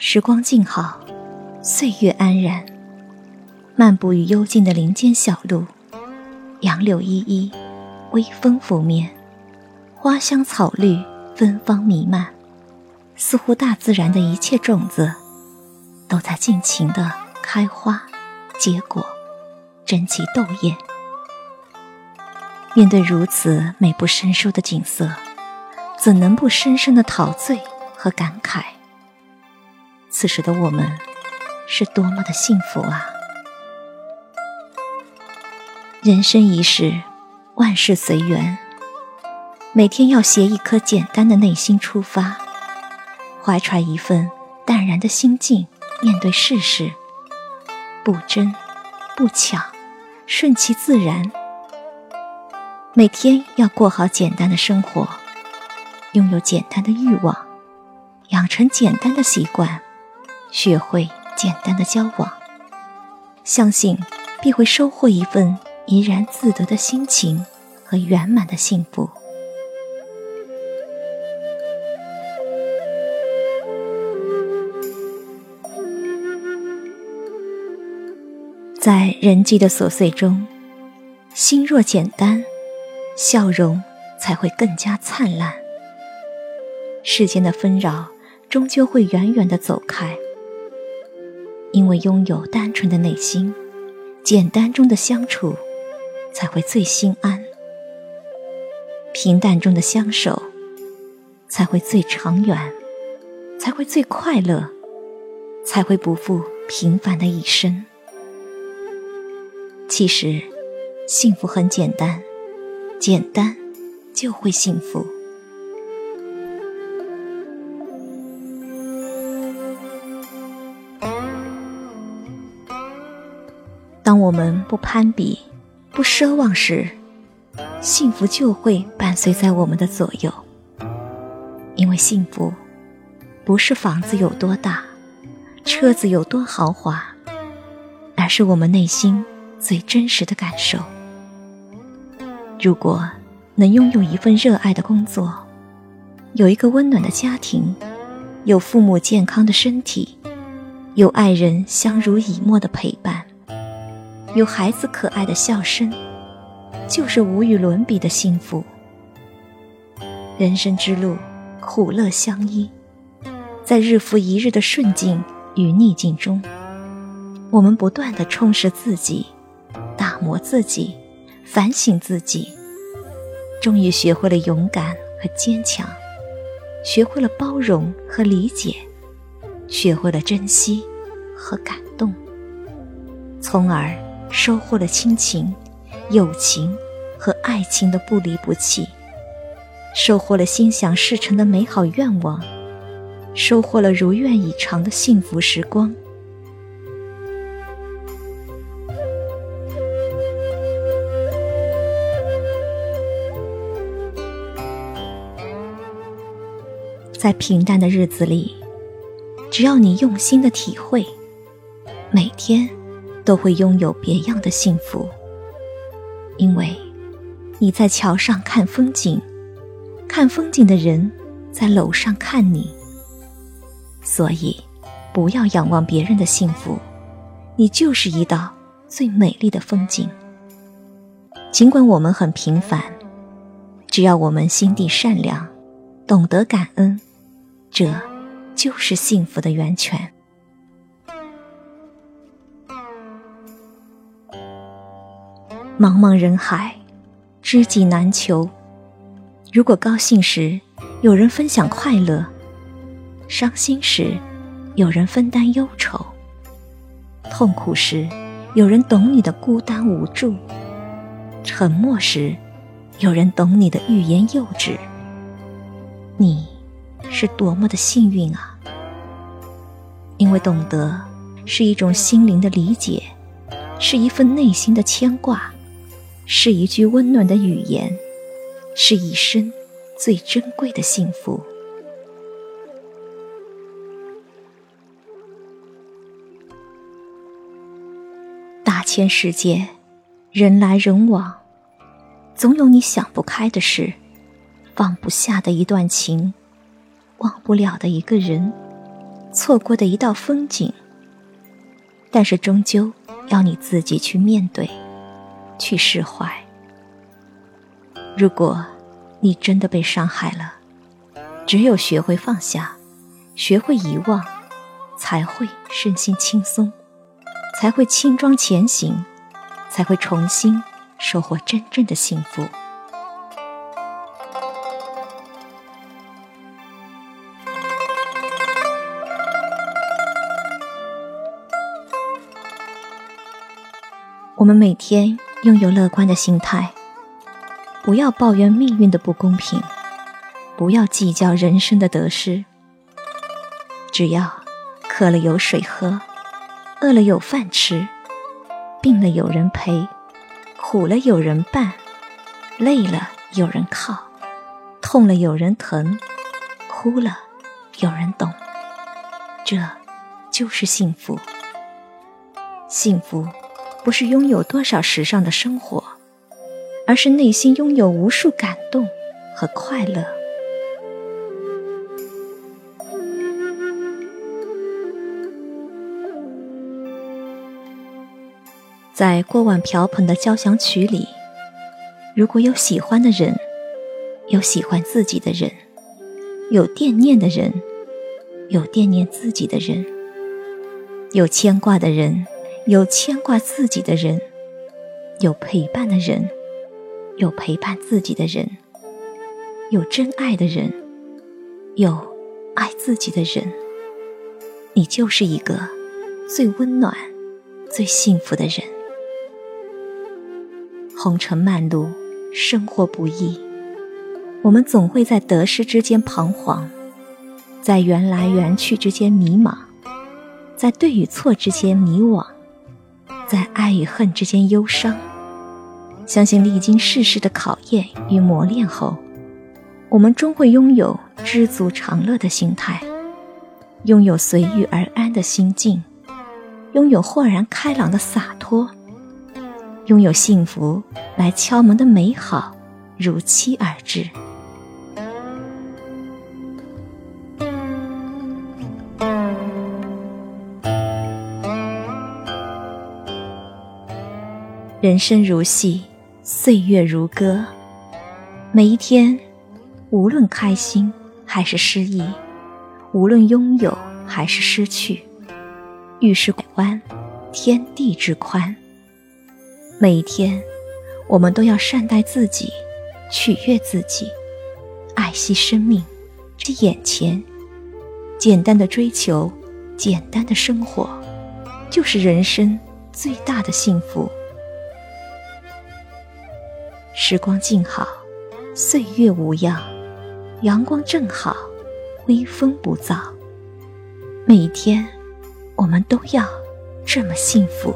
时光静好，岁月安然。漫步于幽静的林间小路，杨柳依依，微风拂面，花香草绿，芬芳弥漫，似乎大自然的一切种子都在尽情的开花、结果、争奇斗艳。面对如此美不胜收的景色，怎能不深深的陶醉和感慨？此时的我们，是多么的幸福啊！人生一世，万事随缘。每天要携一颗简单的内心出发，怀揣一份淡然的心境面对世事，不争不抢，顺其自然。每天要过好简单的生活，拥有简单的欲望，养成简单的习惯，学会简单的交往，相信必会收获一份。怡然自得的心情和圆满的幸福，在人际的琐碎中，心若简单，笑容才会更加灿烂。世间的纷扰终究会远远的走开，因为拥有单纯的内心，简单中的相处。才会最心安，平淡中的相守才会最长远，才会最快乐，才会不负平凡的一生。其实，幸福很简单，简单就会幸福。我们不攀比。不奢望时，幸福就会伴随在我们的左右。因为幸福，不是房子有多大，车子有多豪华，而是我们内心最真实的感受。如果能拥有一份热爱的工作，有一个温暖的家庭，有父母健康的身体，有爱人相濡以沫的陪伴。有孩子可爱的笑声，就是无与伦比的幸福。人生之路，苦乐相依，在日复一日的顺境与逆境中，我们不断的充实自己，打磨自己，反省自己，终于学会了勇敢和坚强，学会了包容和理解，学会了珍惜和感动，从而。收获了亲情、友情和爱情的不离不弃，收获了心想事成的美好愿望，收获了如愿以偿的幸福时光。在平淡的日子里，只要你用心的体会，每天。都会拥有别样的幸福，因为你在桥上看风景，看风景的人在楼上看你。所以，不要仰望别人的幸福，你就是一道最美丽的风景。尽管我们很平凡，只要我们心地善良，懂得感恩，这就是幸福的源泉。茫茫人海，知己难求。如果高兴时有人分享快乐，伤心时有人分担忧愁，痛苦时有人懂你的孤单无助，沉默时有人懂你的欲言又止，你是多么的幸运啊！因为懂得是一种心灵的理解，是一份内心的牵挂。是一句温暖的语言，是一生最珍贵的幸福。大千世界，人来人往，总有你想不开的事，放不下的一段情，忘不了的一个人，错过的一道风景，但是终究要你自己去面对，去释怀。如果你真的被伤害了，只有学会放下，学会遗忘，才会身心轻松，才会轻装前行，才会重新收获真正的幸福。我们每天拥有乐观的心态，不要抱怨命运的不公平，不要计较人生的得失。只要渴了有水喝，饿了有饭吃，病了有人陪，苦了有人伴，累了有人靠，痛了有人疼，哭了有人懂，这就是幸福。幸福。不是拥有多少时尚的生活，而是内心拥有无数感动和快乐。在锅碗瓢盆的交响曲里，如果有喜欢的人，有喜欢自己的人，有惦念的人，有惦念自己的人，有牵挂的人。有牵挂自己的人，有陪伴的人，有陪伴自己的人，有真爱的人，有爱自己的人。你就是一个最温暖、最幸福的人。红尘漫路，生活不易，我们总会在得失之间彷徨，在缘来缘去之间迷茫，在对与错之间迷惘。在爱与恨之间忧伤，相信历经世事的考验与磨练后，我们终会拥有知足常乐的心态，拥有随遇而安的心境，拥有豁然开朗的洒脱，拥有幸福来敲门的美好如期而至。人生如戏，岁月如歌。每一天，无论开心还是失意，无论拥有还是失去，遇事拐弯，天地之宽。每一天，我们都要善待自己，取悦自己，爱惜生命，这眼前，简单的追求，简单的生活，就是人生最大的幸福。时光静好，岁月无恙，阳光正好，微风不燥。每天，我们都要这么幸福。